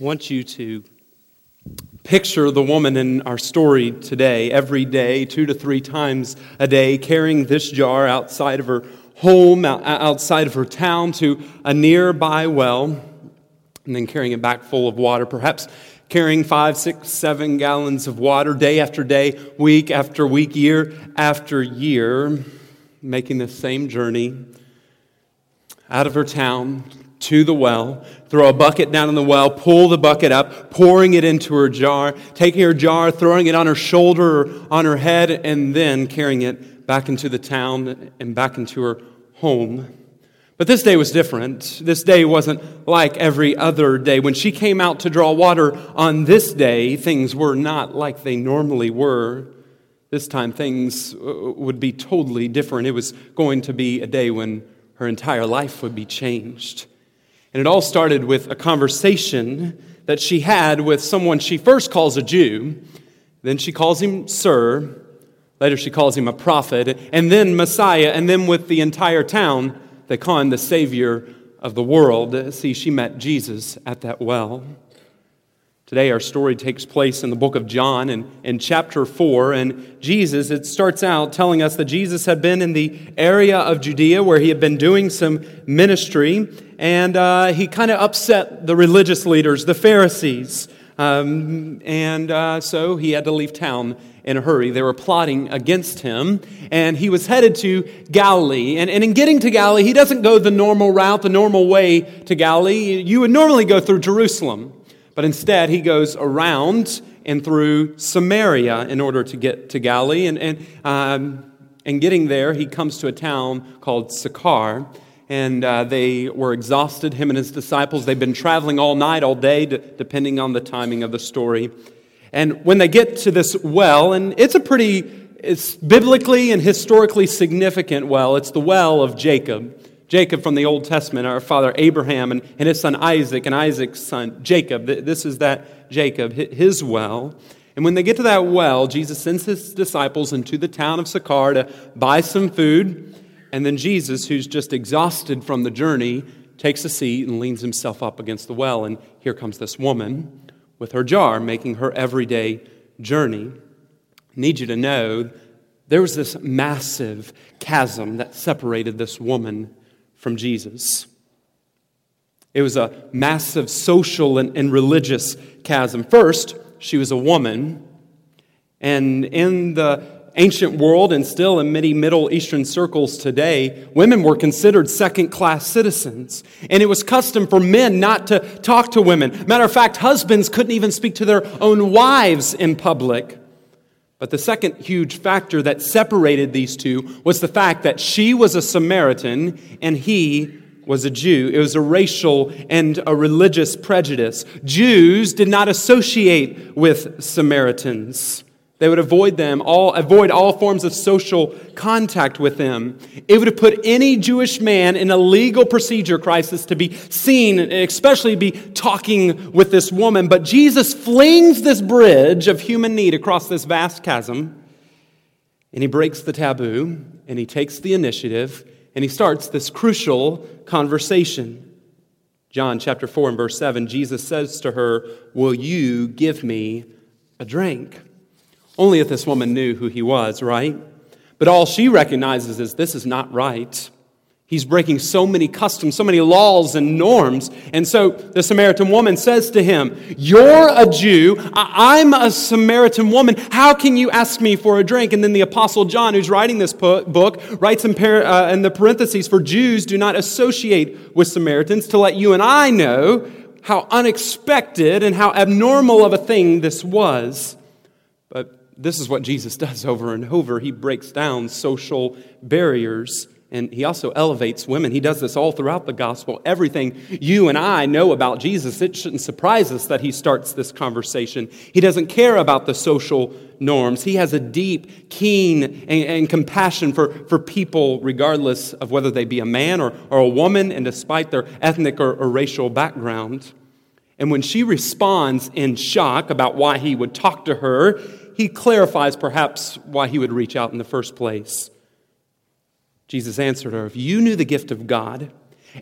I want you to picture the woman in our story today, every day, two to three times a day, carrying this jar outside of her home, outside of her town, to a nearby well, and then carrying it back full of water, perhaps carrying five, six, seven gallons of water day after day, week after week, year after year, making the same journey out of her town to the well, throw a bucket down in the well, pull the bucket up, pouring it into her jar, taking her jar, throwing it on her shoulder or on her head, and then carrying it back into the town and back into her home. But this day was different. This day wasn't like every other day. When she came out to draw water on this day, things were not like they normally were. This time, things uh, would be totally different. It was going to be a day when her entire life would be changed. And it all started with a conversation that she had with someone she first calls a Jew, then she calls him Sir, later she calls him a prophet, and then Messiah, and then with the entire town, they call him the Savior of the world. See, she met Jesus at that well. Today, our story takes place in the book of John and in chapter 4. And Jesus, it starts out telling us that Jesus had been in the area of Judea where he had been doing some ministry. And uh, he kind of upset the religious leaders, the Pharisees. Um, and uh, so he had to leave town in a hurry. They were plotting against him, and he was headed to Galilee. And, and in getting to Galilee, he doesn't go the normal route, the normal way to Galilee. You would normally go through Jerusalem. But instead, he goes around and through Samaria in order to get to Galilee. And, and, um, and getting there, he comes to a town called Sychar. And uh, they were exhausted, him and his disciples. They've been traveling all night, all day, depending on the timing of the story. And when they get to this well, and it's a pretty, it's biblically and historically significant well, it's the well of Jacob. Jacob from the Old Testament, our father Abraham, and, and his son Isaac, and Isaac's son Jacob. This is that Jacob, his well. And when they get to that well, Jesus sends his disciples into the town of Sychar to buy some food. And then Jesus, who's just exhausted from the journey, takes a seat and leans himself up against the well. And here comes this woman with her jar, making her everyday journey. I need you to know there was this massive chasm that separated this woman from Jesus. It was a massive social and, and religious chasm. First, she was a woman, and in the ancient world and still in many Middle Eastern circles today, women were considered second class citizens. And it was custom for men not to talk to women. Matter of fact, husbands couldn't even speak to their own wives in public. But the second huge factor that separated these two was the fact that she was a Samaritan and he was a Jew. It was a racial and a religious prejudice. Jews did not associate with Samaritans. They would avoid them, all, avoid all forms of social contact with them. It would have put any Jewish man in a legal procedure crisis to be seen, especially be talking with this woman. But Jesus flings this bridge of human need across this vast chasm, and he breaks the taboo, and he takes the initiative, and he starts this crucial conversation. John chapter 4 and verse 7, Jesus says to her, Will you give me a drink? Only if this woman knew who he was, right? But all she recognizes is this is not right. He's breaking so many customs, so many laws and norms. And so the Samaritan woman says to him, You're a Jew. I'm a Samaritan woman. How can you ask me for a drink? And then the Apostle John, who's writing this book, writes in, uh, in the parentheses, For Jews do not associate with Samaritans to let you and I know how unexpected and how abnormal of a thing this was. This is what Jesus does over and over. He breaks down social barriers and he also elevates women. He does this all throughout the gospel. Everything you and I know about Jesus, it shouldn't surprise us that he starts this conversation. He doesn't care about the social norms. He has a deep, keen, and, and compassion for, for people, regardless of whether they be a man or, or a woman, and despite their ethnic or, or racial background. And when she responds in shock about why he would talk to her, he clarifies perhaps why he would reach out in the first place. Jesus answered her, If you knew the gift of God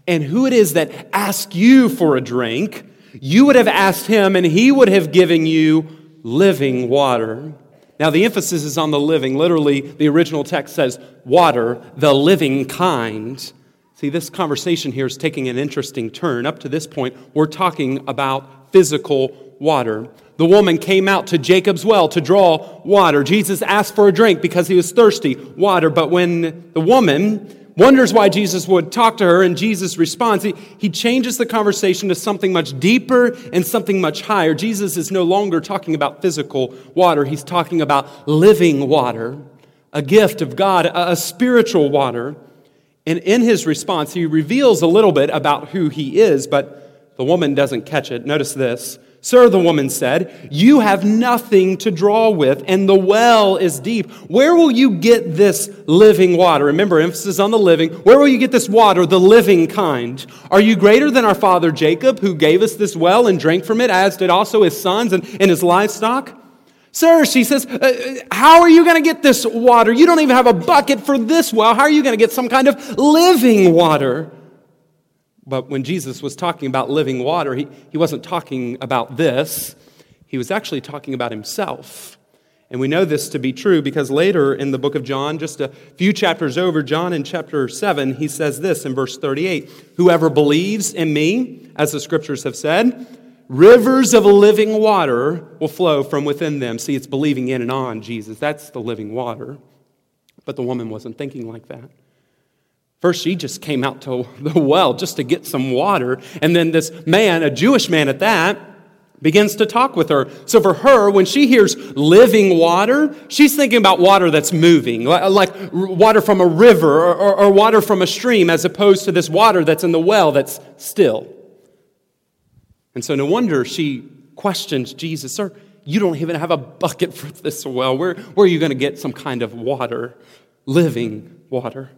and who it is that asks you for a drink, you would have asked him, and he would have given you living water. Now, the emphasis is on the living. Literally, the original text says, water, the living kind. See, this conversation here is taking an interesting turn. Up to this point, we're talking about physical water. The woman came out to Jacob's well to draw water. Jesus asked for a drink because he was thirsty, water. But when the woman wonders why Jesus would talk to her, and Jesus responds. He, he changes the conversation to something much deeper and something much higher. Jesus is no longer talking about physical water, he's talking about living water, a gift of God, a, a spiritual water. And in his response, he reveals a little bit about who he is, but the woman doesn't catch it. Notice this. Sir, the woman said, you have nothing to draw with, and the well is deep. Where will you get this living water? Remember, emphasis on the living. Where will you get this water, the living kind? Are you greater than our father Jacob, who gave us this well and drank from it, as did also his sons and, and his livestock? Sir, she says, uh, how are you going to get this water? You don't even have a bucket for this well. How are you going to get some kind of living water? But when Jesus was talking about living water, he, he wasn't talking about this. He was actually talking about himself. And we know this to be true because later in the book of John, just a few chapters over, John in chapter 7, he says this in verse 38 Whoever believes in me, as the scriptures have said, rivers of living water will flow from within them. See, it's believing in and on Jesus. That's the living water. But the woman wasn't thinking like that. First, she just came out to the well just to get some water. And then this man, a Jewish man at that, begins to talk with her. So for her, when she hears living water, she's thinking about water that's moving, like water from a river or, or, or, water from a stream, as opposed to this water that's in the well that's still. And so no wonder she questions Jesus, Sir, you don't even have a bucket for this well. Where, where are you going to get some kind of water, living water?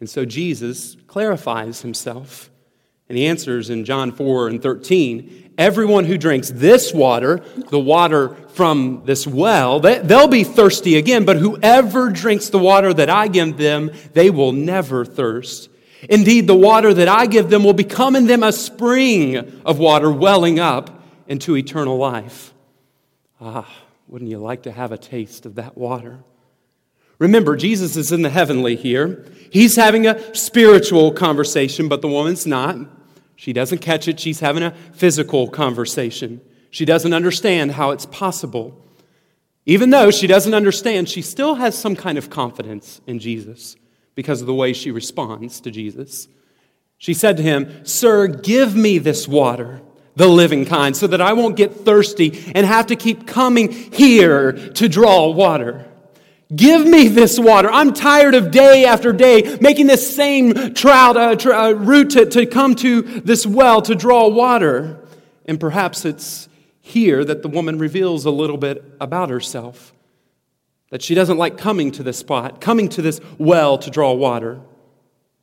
And so Jesus clarifies himself. And he answers in John 4 and 13 Everyone who drinks this water, the water from this well, they'll be thirsty again, but whoever drinks the water that I give them, they will never thirst. Indeed, the water that I give them will become in them a spring of water welling up into eternal life. Ah, wouldn't you like to have a taste of that water? Remember, Jesus is in the heavenly here. He's having a spiritual conversation, but the woman's not. She doesn't catch it. She's having a physical conversation. She doesn't understand how it's possible. Even though she doesn't understand, she still has some kind of confidence in Jesus because of the way she responds to Jesus. She said to him, Sir, give me this water, the living kind, so that I won't get thirsty and have to keep coming here to draw water. Give me this water. I'm tired of day after day making this same trout, uh, tra- uh, route to, to come to this well to draw water. And perhaps it's here that the woman reveals a little bit about herself. That she doesn't like coming to this spot, coming to this well to draw water.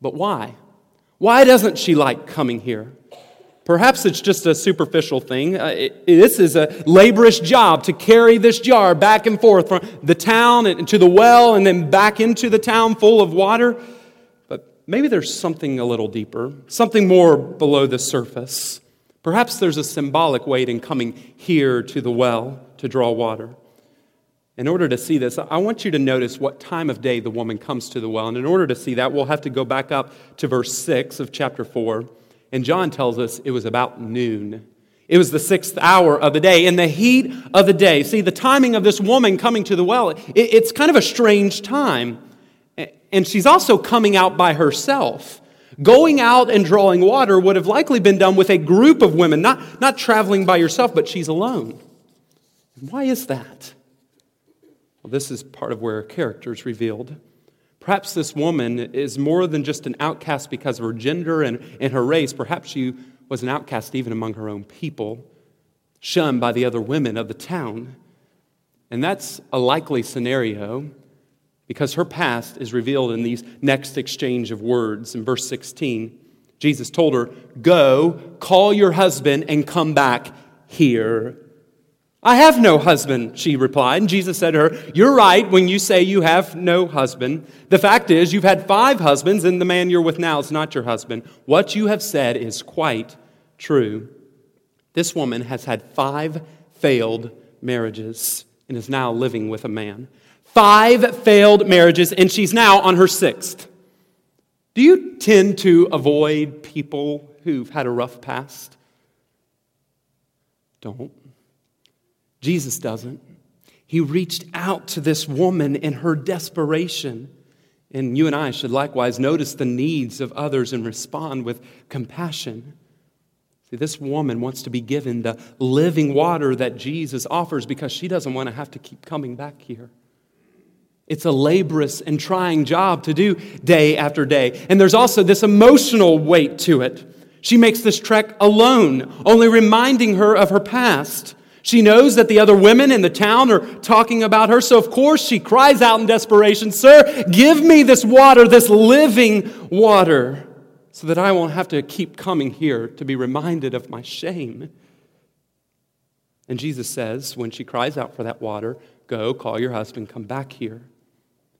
But why? Why doesn't she like coming here? Perhaps it's just a superficial thing. Uh, it, this is a laborious job to carry this jar back and forth from the town to the well and then back into the town full of water. But maybe there's something a little deeper, something more below the surface. Perhaps there's a symbolic weight in coming here to the well to draw water. In order to see this, I want you to notice what time of day the woman comes to the well. And in order to see that, we'll have to go back up to verse 6 of chapter 4. And John tells us it was about noon. It was the sixth hour of the day, in the heat of the day. See, the timing of this woman coming to the well, it, it's kind of a strange time. And she's also coming out by herself. Going out and drawing water would have likely been done with a group of women, not, not traveling by yourself, but she's alone. Why is that? Well, this is part of where her character is revealed. Perhaps this woman is more than just an outcast because of her gender and, and her race. Perhaps she was an outcast even among her own people, shunned by the other women of the town. And that's a likely scenario because her past is revealed in these next exchange of words. In verse 16, Jesus told her, Go, call your husband, and come back here. I have no husband, she replied. And Jesus said to her, You're right when you say you have no husband. The fact is, you've had five husbands, and the man you're with now is not your husband. What you have said is quite true. This woman has had five failed marriages and is now living with a man. Five failed marriages, and she's now on her sixth. Do you tend to avoid people who've had a rough past? Don't. Jesus doesn't. He reached out to this woman in her desperation. And you and I should likewise notice the needs of others and respond with compassion. See, this woman wants to be given the living water that Jesus offers because she doesn't want to have to keep coming back here. It's a laborious and trying job to do day after day. And there's also this emotional weight to it. She makes this trek alone, only reminding her of her past. She knows that the other women in the town are talking about her, so of course she cries out in desperation, Sir, give me this water, this living water, so that I won't have to keep coming here to be reminded of my shame. And Jesus says, when she cries out for that water, Go, call your husband, come back here.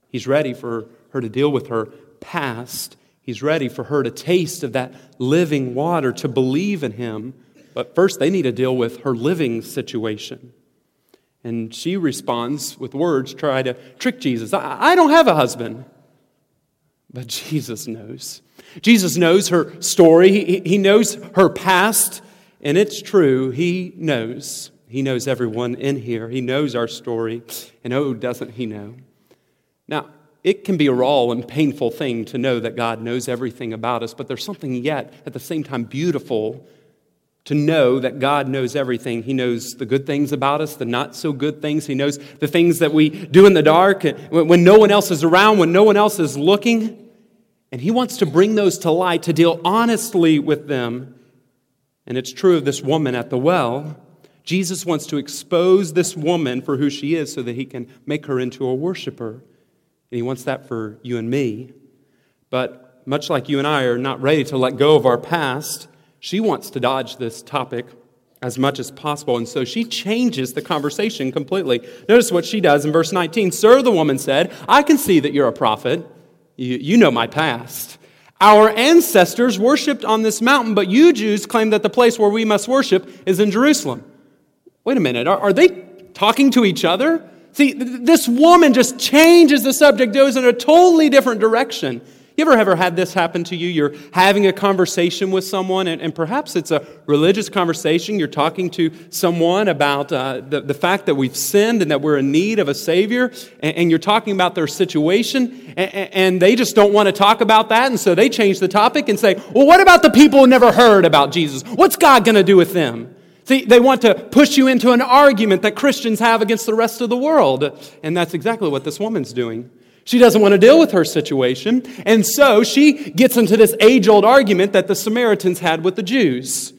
He's ready for her to deal with her past. He's ready for her to taste of that living water, to believe in him but first, they need to deal with her living situation. And she responds with words, try to trick Jesus. I, I don't have a husband. But Jesus knows. Jesus knows her story, he, he knows her past, and it's true. He knows. He knows everyone in here. He knows our story. And oh, doesn't he know? Now, it can be a raw and painful thing to know that God knows everything about us, but there's something yet at the same time beautiful to know that God knows everything. He knows the good things about us, the not so good things. He knows the things that we do in the dark when no one else is around, when no one else is looking. And He wants to bring those to light, to deal honestly with them. And it's true of this woman at the well. Jesus wants to expose this woman for who she is so that He can make her into a worshiper. And He wants that for you and me. But much like you and I are not ready to let go of our past, she wants to dodge this topic as much as possible, and so she changes the conversation completely. Notice what she does in verse 19. Sir, the woman said, I can see that you're a prophet. You, you know my past. Our ancestors worshiped on this mountain, but you Jews claim that the place where we must worship is in Jerusalem. Wait a minute, are, are they talking to each other? See, th- this woman just changes the subject, goes in a totally different direction. You ever ever had this happen to you? You're having a conversation with someone, and, and perhaps it's a religious conversation. You're talking to someone about uh, the, the fact that we've sinned and that we're in need of a Savior, and, and you're talking about their situation, and, and they just don't want to talk about that, and so they change the topic and say, Well, what about the people who never heard about Jesus? What's God going to do with them? See, they want to push you into an argument that Christians have against the rest of the world. And that's exactly what this woman's doing. She doesn't want to deal with her situation. And so she gets into this age old argument that the Samaritans had with the Jews.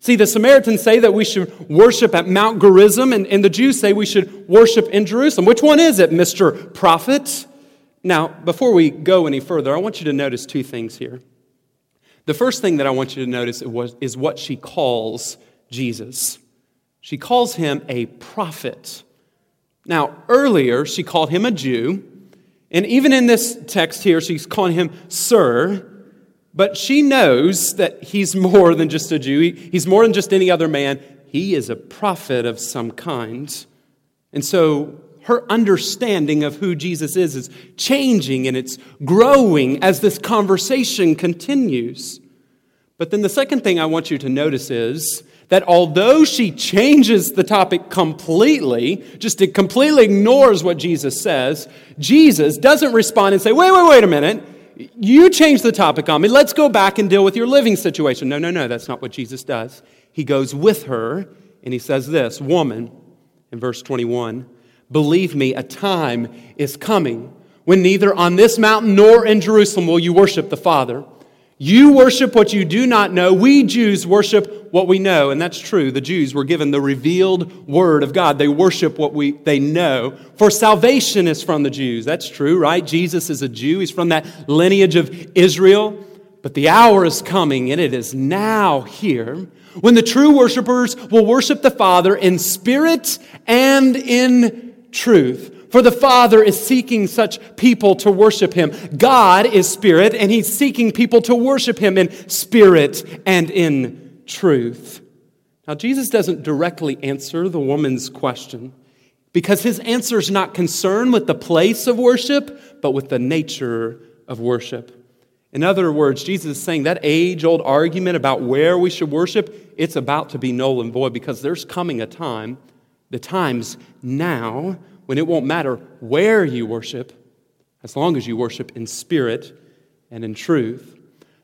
See, the Samaritans say that we should worship at Mount Gerizim, and, and the Jews say we should worship in Jerusalem. Which one is it, Mr. Prophet? Now, before we go any further, I want you to notice two things here. The first thing that I want you to notice is what she calls Jesus. She calls him a prophet. Now, earlier, she called him a Jew. And even in this text here, she's calling him Sir, but she knows that he's more than just a Jew. He's more than just any other man. He is a prophet of some kind. And so her understanding of who Jesus is is changing and it's growing as this conversation continues. But then the second thing I want you to notice is that although she changes the topic completely, just completely ignores what Jesus says, Jesus doesn't respond and say, wait, wait, wait a minute. You changed the topic on me. Let's go back and deal with your living situation. No, no, no. That's not what Jesus does. He goes with her and he says this Woman, in verse 21, believe me, a time is coming when neither on this mountain nor in Jerusalem will you worship the Father. You worship what you do not know. We Jews worship what we know. And that's true. The Jews were given the revealed word of God. They worship what we, they know. For salvation is from the Jews. That's true, right? Jesus is a Jew. He's from that lineage of Israel. But the hour is coming, and it is now here, when the true worshipers will worship the Father in spirit and in truth. For the Father is seeking such people to worship Him. God is spirit, and He's seeking people to worship Him in spirit and in truth. Now, Jesus doesn't directly answer the woman's question because his answer is not concerned with the place of worship, but with the nature of worship. In other words, Jesus is saying that age old argument about where we should worship, it's about to be null and void because there's coming a time, the time's now, when it won't matter where you worship, as long as you worship in spirit and in truth.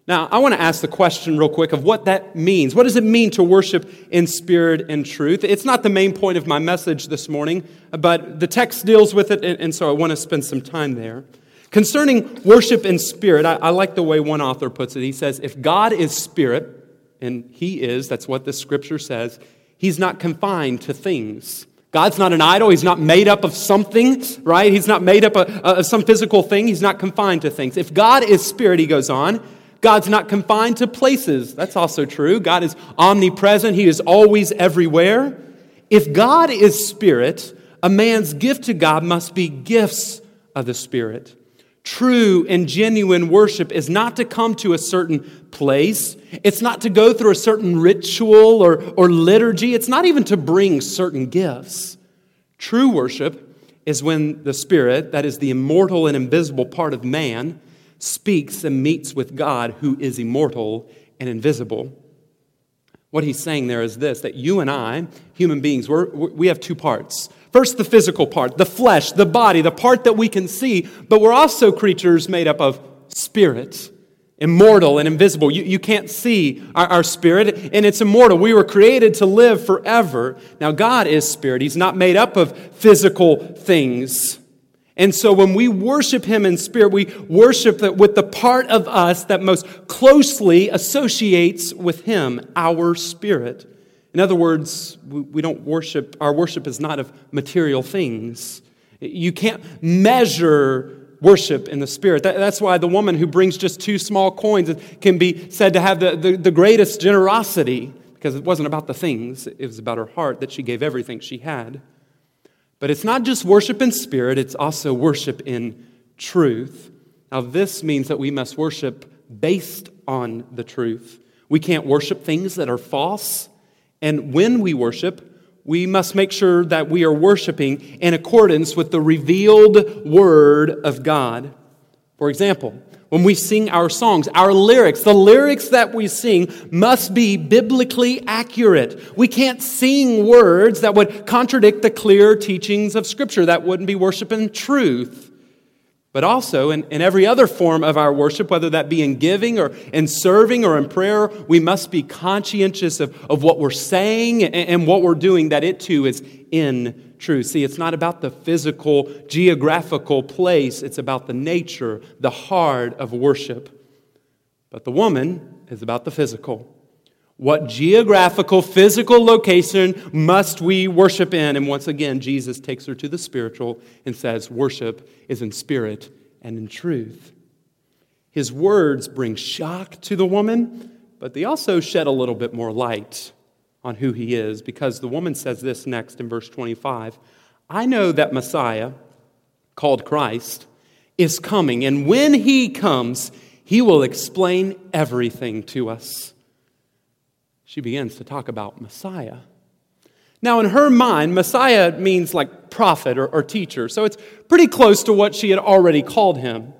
Now, I want to ask the question real quick of what that means. What does it mean to worship in spirit and truth? It's not the main point of my message this morning, but the text deals with it, and so I want to spend some time there. Concerning worship in spirit, I, I like the way one author puts it. He says, If God is spirit, and He is, that's what the scripture says, He's not confined to things. God's not an idol. He's not made up of something, right? He's not made up of, some physical thing. He's not confined to things. If God is spirit, he goes on, God's not confined to places. That's also true. God is omnipresent, He is always everywhere. If God is spirit, a man's gift to God must be gifts of the Spirit. True and genuine worship is not to come to a certain place. It's not to go through a certain ritual or, or liturgy. It's not even to bring certain gifts. True worship is when the Spirit, that is the immortal and invisible part of man, speaks and meets with God who is immortal and invisible. What he's saying there is this that you and I, human beings, we're, we have two parts. First, the physical part, the flesh, the body, the part that we can see, but we're also creatures made up of spirit, immortal and invisible. You, you can't see our, our spirit, and it's immortal. We were created to live forever. Now, God is spirit, He's not made up of physical things. And so when we worship Him in spirit, we worship with the part of us that most closely associates with Him, our spirit. In other words, we don't worship, our worship is not of material things. You can't measure worship in the spirit. that's why the woman who brings just two small coins can be said to have the, the, the greatest generosity, because it wasn't about the things, it was about her heart that she gave everything she had. But it's not just worship in spirit, it's also worship in truth. Now, this means that we must worship based on the truth. We can't worship things that are false. And when we worship, we must make sure that we are worshiping in accordance with the revealed Word of God. For example, when we sing our songs, our lyrics, the lyrics that we sing must be biblically accurate. We can't sing words that would contradict the clear teachings of Scripture. That wouldn't be worshiping truth. But also, in, in every other form of our worship, whether that be in giving or in serving or in prayer, we must be conscientious of, of what we're saying and, and what we're doing, that it too is in truth. See, it's not about the physical, geographical place, it's about the nature, the heart of worship. But the woman is about the physical. What geographical, physical location must we worship in? And once again, Jesus takes her to the spiritual and says, Worship is in spirit and in truth. His words bring shock to the woman, but they also shed a little bit more light on who he is because the woman says this next in verse 25 I know that Messiah, called Christ, is coming, and when he comes, he will explain everything to us. She begins to talk about Messiah. Now, in her mind, Messiah means like prophet or, or teacher, so it's pretty close to what she had already called him.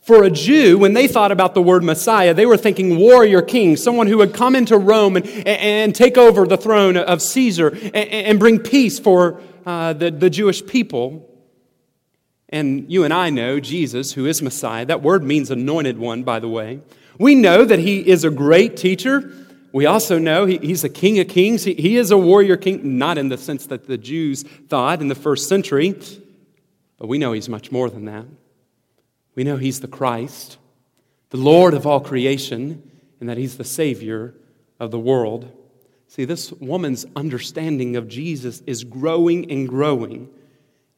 For a Jew, when they thought about the word Messiah, they were thinking warrior king, someone who would come into Rome and, and take over the throne of Caesar and, and bring peace for uh, the, the Jewish people. And you and I know Jesus, who is Messiah. That word means anointed one, by the way. We know that he is a great teacher. We also know he, he's a king of kings. He, he is a warrior king, not in the sense that the Jews thought in the first century, but we know he's much more than that. We know He's the Christ, the Lord of all creation, and that He's the Savior of the world. See, this woman's understanding of Jesus is growing and growing.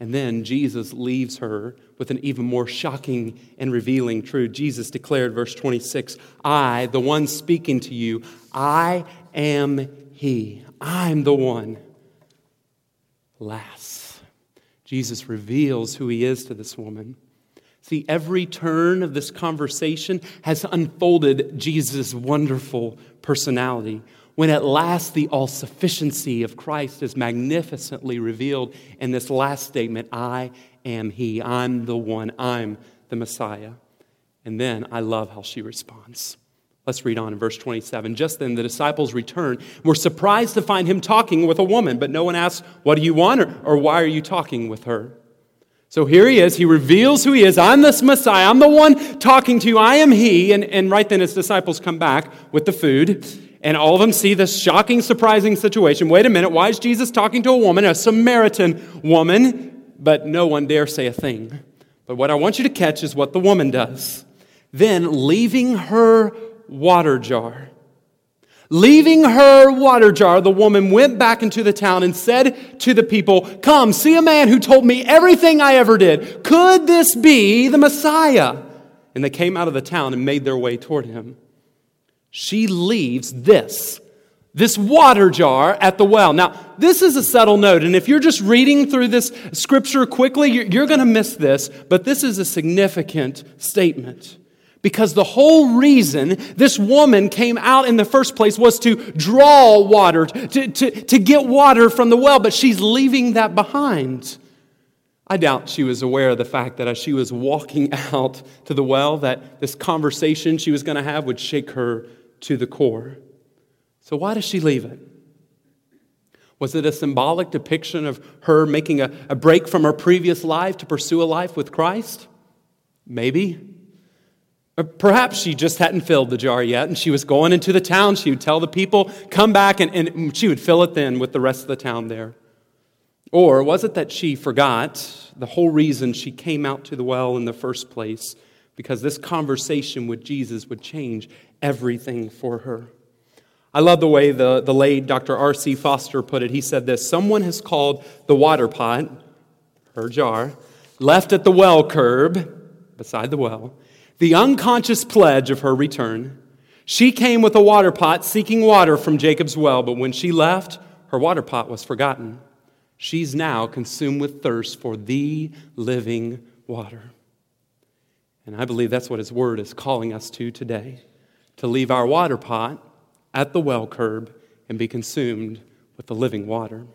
And then Jesus leaves her with an even more shocking and revealing truth. Jesus declared, verse 26, I, the one speaking to you, I am He. I'm the one. Alas, Jesus reveals who He is to this woman. See, every turn of this conversation has unfolded Jesus' wonderful personality. When at last the all sufficiency of Christ is magnificently revealed in this last statement I am He, I'm the one, I'm the Messiah. And then I love how she responds. Let's read on in verse 27. Just then the disciples returned, were surprised to find him talking with a woman, but no one asked, What do you want, or, or why are you talking with her? So here he is. He reveals who he is. I'm this Messiah. I'm the one talking to you. I am he. And, and right then his disciples come back with the food. And all of them see this shocking, surprising situation. Wait a minute. Why is Jesus talking to a woman, a Samaritan woman? But no one dare say a thing. But what I want you to catch is what the woman does. Then, leaving her water jar, Leaving her water jar, the woman went back into the town and said to the people, Come, see a man who told me everything I ever did. Could this be the Messiah? And they came out of the town and made their way toward him. She leaves this, this water jar at the well. Now, this is a subtle note, and if you're just reading through this scripture quickly, you're, you're going to miss this, but this is a significant statement. Because the whole reason this woman came out in the first place was to draw water, to, to, to get water from the well, but she's leaving that behind. I doubt she was aware of the fact that as she was walking out to the well, that this conversation she was going to have would shake her to the core. So, why does she leave it? Was it a symbolic depiction of her making a, a break from her previous life to pursue a life with Christ? Maybe. Or perhaps she just hadn't filled the jar yet and she was going into the town. She would tell the people, come back, and, and she would fill it then with the rest of the town there. Or was it that she forgot the whole reason she came out to the well in the first place? Because this conversation with Jesus would change everything for her. I love the way the, the late Dr. R.C. Foster put it. He said this Someone has called the water pot, her jar, left at the well curb, beside the well, the unconscious pledge of her return. She came with a water pot seeking water from Jacob's well, but when she left, her water pot was forgotten. She's now consumed with thirst for the living water. And I believe that's what his word is calling us to today to leave our water pot at the well curb and be consumed with the living water.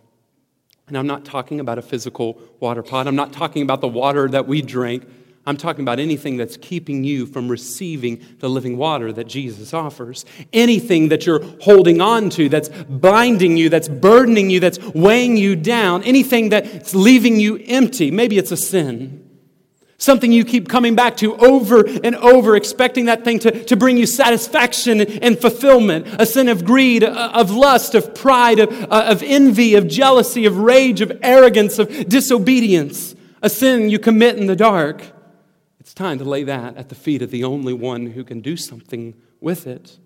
And I'm not talking about a physical water pot. I'm not talking about the water that we drink. I'm talking about anything that's keeping you from receiving the living water that Jesus offers. Anything that you're holding on to that's binding you, that's burdening you, that's weighing you down, anything that's leaving you empty. Maybe it's a sin. Something you keep coming back to over and over, expecting that thing to, to bring you satisfaction and fulfillment. A sin of greed, of lust, of pride, of, uh, of envy, of jealousy, of rage, of arrogance, of disobedience. A sin you commit in the dark. It's time to lay that at the feet of the only one who can do something with it.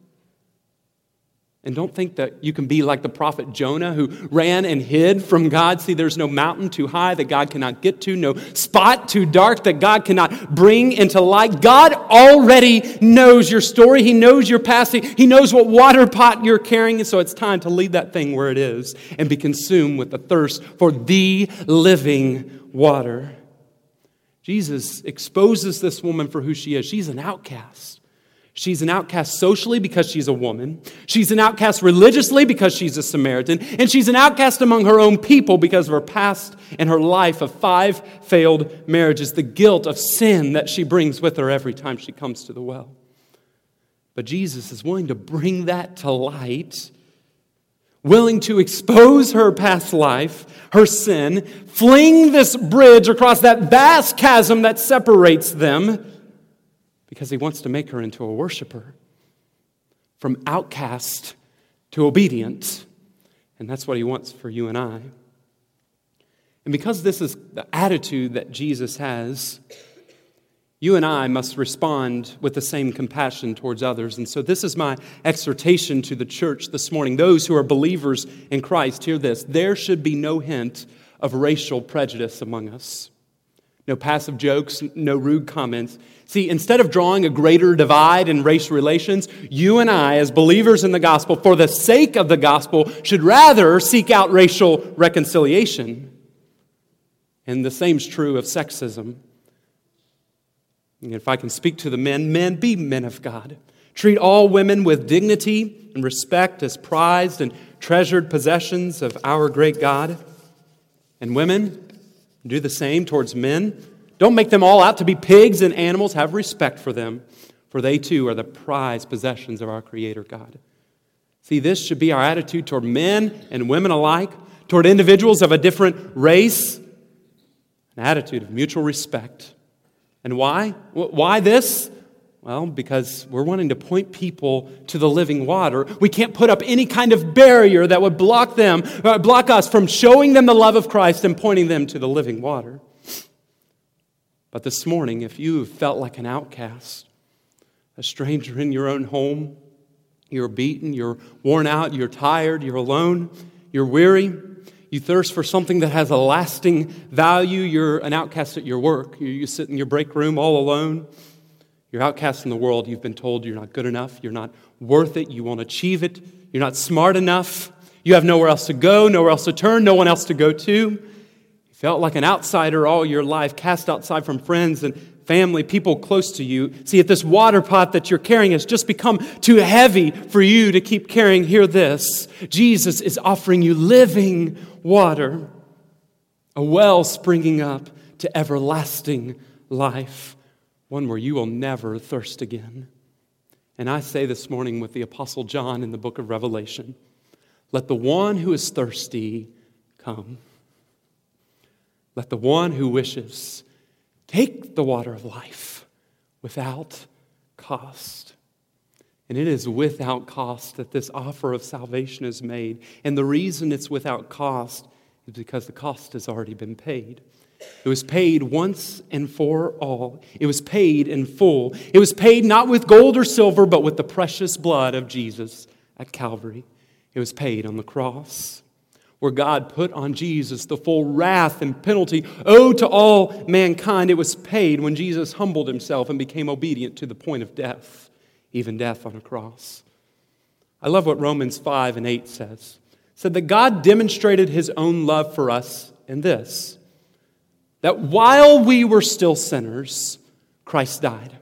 And don't think that you can be like the prophet Jonah who ran and hid from God. See, there's no mountain too high that God cannot get to, no spot too dark that God cannot bring into light. God already knows your story. He knows your past. He knows what water pot you're carrying. And so it's time to leave that thing where it is and be consumed with the thirst for the living water. Jesus exposes this woman for who she is. She's an outcast. She's an outcast socially because she's a woman. She's an outcast religiously because she's a Samaritan. And she's an outcast among her own people because of her past and her life of five failed marriages, the guilt of sin that she brings with her every time she comes to the well. But Jesus is willing to bring that to light willing to expose her past life, her sin, fling this bridge across that vast chasm that separates them, because he wants to make her into a worshiper. From outcast to obedient. And that's what he wants for you and I. And because this is the attitude that Jesus has, you and I must respond with the same compassion towards others. And so, this is my exhortation to the church this morning. Those who are believers in Christ, hear this. There should be no hint of racial prejudice among us. No passive jokes, no rude comments. See, instead of drawing a greater divide in race relations, you and I, as believers in the gospel, for the sake of the gospel, should rather seek out racial reconciliation. And the same is true of sexism. And if I can speak to the men, men, be men of God. Treat all women with dignity and respect as prized and treasured possessions of our great God. And women, do the same towards men. Don't make them all out to be pigs and animals. Have respect for them, for they too are the prized possessions of our Creator God. See, this should be our attitude toward men and women alike, toward individuals of a different race, an attitude of mutual respect. And why? Why this? Well, because we're wanting to point people to the living water. We can't put up any kind of barrier that would block them, uh, block us from showing them the love of Christ and pointing them to the living water. But this morning, if you felt like an outcast, a stranger in your own home, you're beaten, you're worn out, you're tired, you're alone, you're weary, you thirst for something that has a lasting value, you're an outcast at your work, you, you sit in your break room all alone you're outcast in the world. You've been told you're not good enough. You're not worth it. You won't achieve it. You're not smart enough. You have nowhere else to go, nowhere else to turn, no one else to go to. You felt like an outsider all your life, cast outside from friends and family, people close to you. See, if this water pot that you're carrying has just become too heavy for you to keep carrying, hear this Jesus is offering you living water, a well springing up to everlasting life one where you will never thirst again. And I say this morning with the Apostle John in the book of Revelation let the one who is thirsty come. Let the one who wishes take the water of life without cost. And it is without cost that this offer of salvation is made. And the reason it's without cost is because the cost has already been paid. It was paid once and for all. It was paid in full. It was paid not with gold or silver, but with the precious blood of Jesus at Calvary. It was paid on the cross, where God put on Jesus the full wrath and penalty owed to all mankind. It was paid when Jesus humbled himself and became obedient to the point of death, even death on a cross. I love what Romans 5 and 8 says. It said that God demonstrated his own love for us in this that while we were still sinners, Christ died.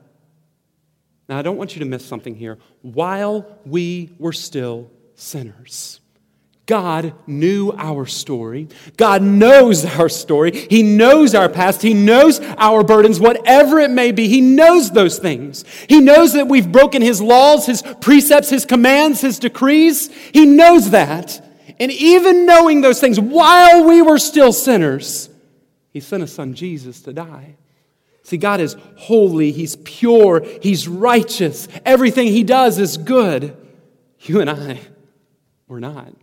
Now, I don't want you to miss something here. While we were still sinners, God knew our story. God knows our story. He knows our past. He knows our burdens, whatever it may be. He knows those things. He knows that we've broken His laws, His precepts, His commands, His decrees. He knows that. And even knowing those things, while we were still sinners, he sent his son Jesus to die. See, God is holy, He's pure, He's righteous. Everything He does is good. You and I, we're not.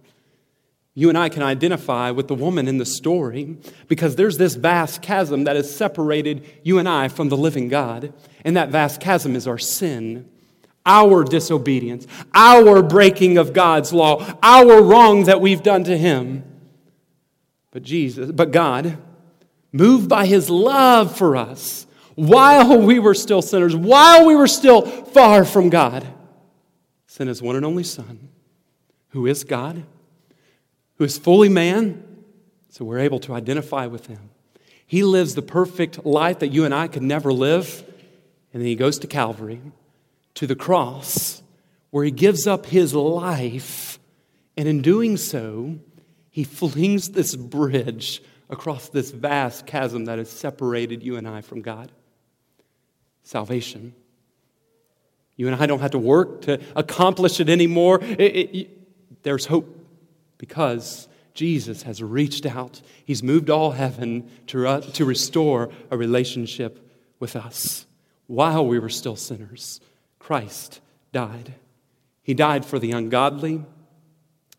You and I can identify with the woman in the story because there's this vast chasm that has separated you and I from the living God. And that vast chasm is our sin, our disobedience, our breaking of God's law, our wrong that we've done to Him. But Jesus, but God, moved by his love for us while we were still sinners, while we were still far from God, sent his one and only Son, who is God, who is fully man, so we're able to identify with him. He lives the perfect life that you and I could never live, and then he goes to Calvary, to the cross, where he gives up his life, and in doing so, he flings this bridge across this vast chasm that has separated you and I from God salvation. You and I don't have to work to accomplish it anymore. It, it, there's hope because Jesus has reached out. He's moved all heaven to, uh, to restore a relationship with us. While we were still sinners, Christ died. He died for the ungodly,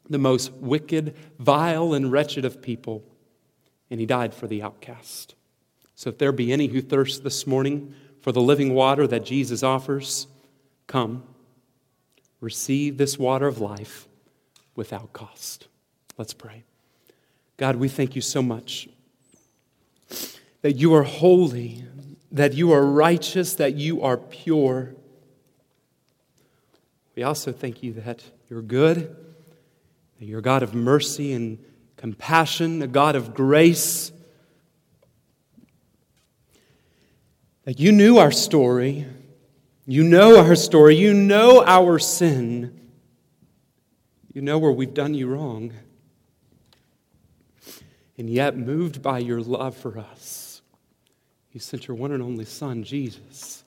the most wicked, vile, and wretched of people and he died for the outcast. So if there be any who thirst this morning for the living water that Jesus offers, come, receive this water of life without cost. Let's pray. God, we thank you so much that you are holy, that you are righteous, that you are pure. We also thank you that you're good, that you're God of mercy and compassion, a God of grace. that you knew our story. You know our story. You know our sin. You know where we've done you wrong. And yet, moved by your love for us, you sent your one and only Son, Jesus,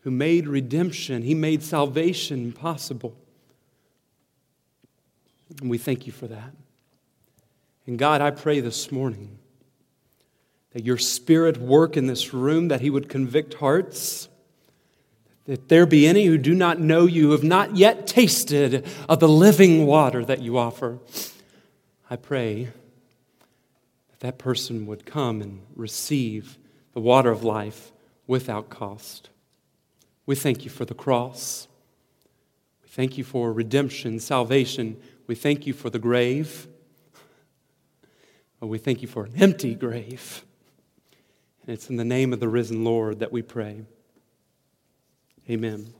who made redemption, He made salvation possible. And we thank you for that. And God, I pray this morning that your Spirit work in this room, that He would convict hearts. That there be any who do not know you, who have not yet tasted of the living water that you offer. I pray that that person would come and receive the water of life without cost. We thank you for the cross. We thank you for redemption, salvation. We thank you for the grave. But we thank you for an empty grave. And it's in the name of the risen Lord that we pray. Amen.